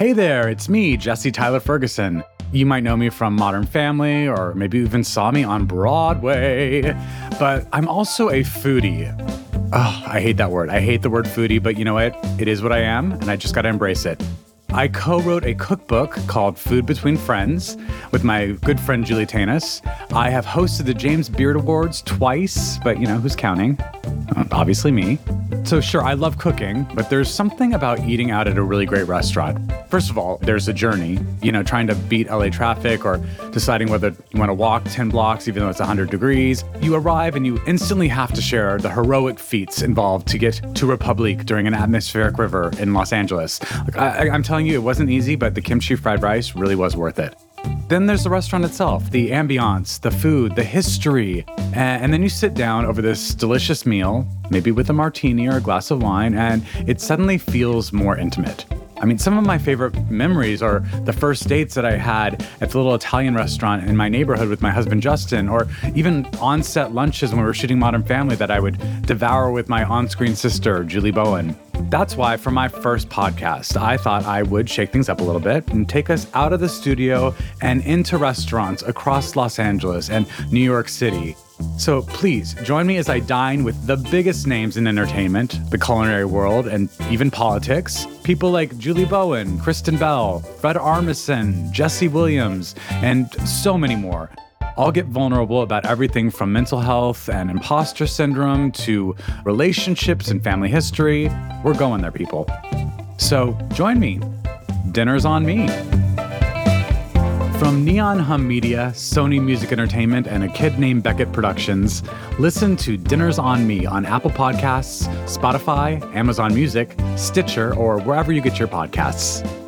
Hey there, it's me, Jesse Tyler Ferguson. You might know me from Modern Family or maybe even saw me on Broadway, but I'm also a foodie. Oh, I hate that word. I hate the word foodie, but you know what? It is what I am, and I just gotta embrace it. I co wrote a cookbook called Food Between Friends with my good friend Julie Tanous. I have hosted the James Beard Awards twice, but you know, who's counting? Uh, obviously me. So, sure, I love cooking, but there's something about eating out at a really great restaurant. First of all, there's a journey, you know, trying to beat LA traffic or deciding whether you want to walk 10 blocks even though it's 100 degrees. You arrive and you instantly have to share the heroic feats involved to get to Republique during an atmospheric river in Los Angeles. I, I'm telling you, it wasn't easy, but the kimchi fried rice really was worth it. Then there's the restaurant itself, the ambiance, the food, the history. And then you sit down over this delicious meal, maybe with a martini or a glass of wine, and it suddenly feels more intimate. I mean, some of my favorite memories are the first dates that I had at the little Italian restaurant in my neighborhood with my husband Justin, or even on set lunches when we were shooting Modern Family that I would devour with my on screen sister, Julie Bowen. That's why, for my first podcast, I thought I would shake things up a little bit and take us out of the studio and into restaurants across Los Angeles and New York City. So please join me as I dine with the biggest names in entertainment, the culinary world, and even politics. People like Julie Bowen, Kristen Bell, Fred Armisen, Jesse Williams, and so many more. I'll get vulnerable about everything from mental health and imposter syndrome to relationships and family history. We're going there, people. So join me. Dinner's on me. From Neon Hum Media, Sony Music Entertainment, and a kid named Beckett Productions, listen to Dinners on Me on Apple Podcasts, Spotify, Amazon Music, Stitcher, or wherever you get your podcasts.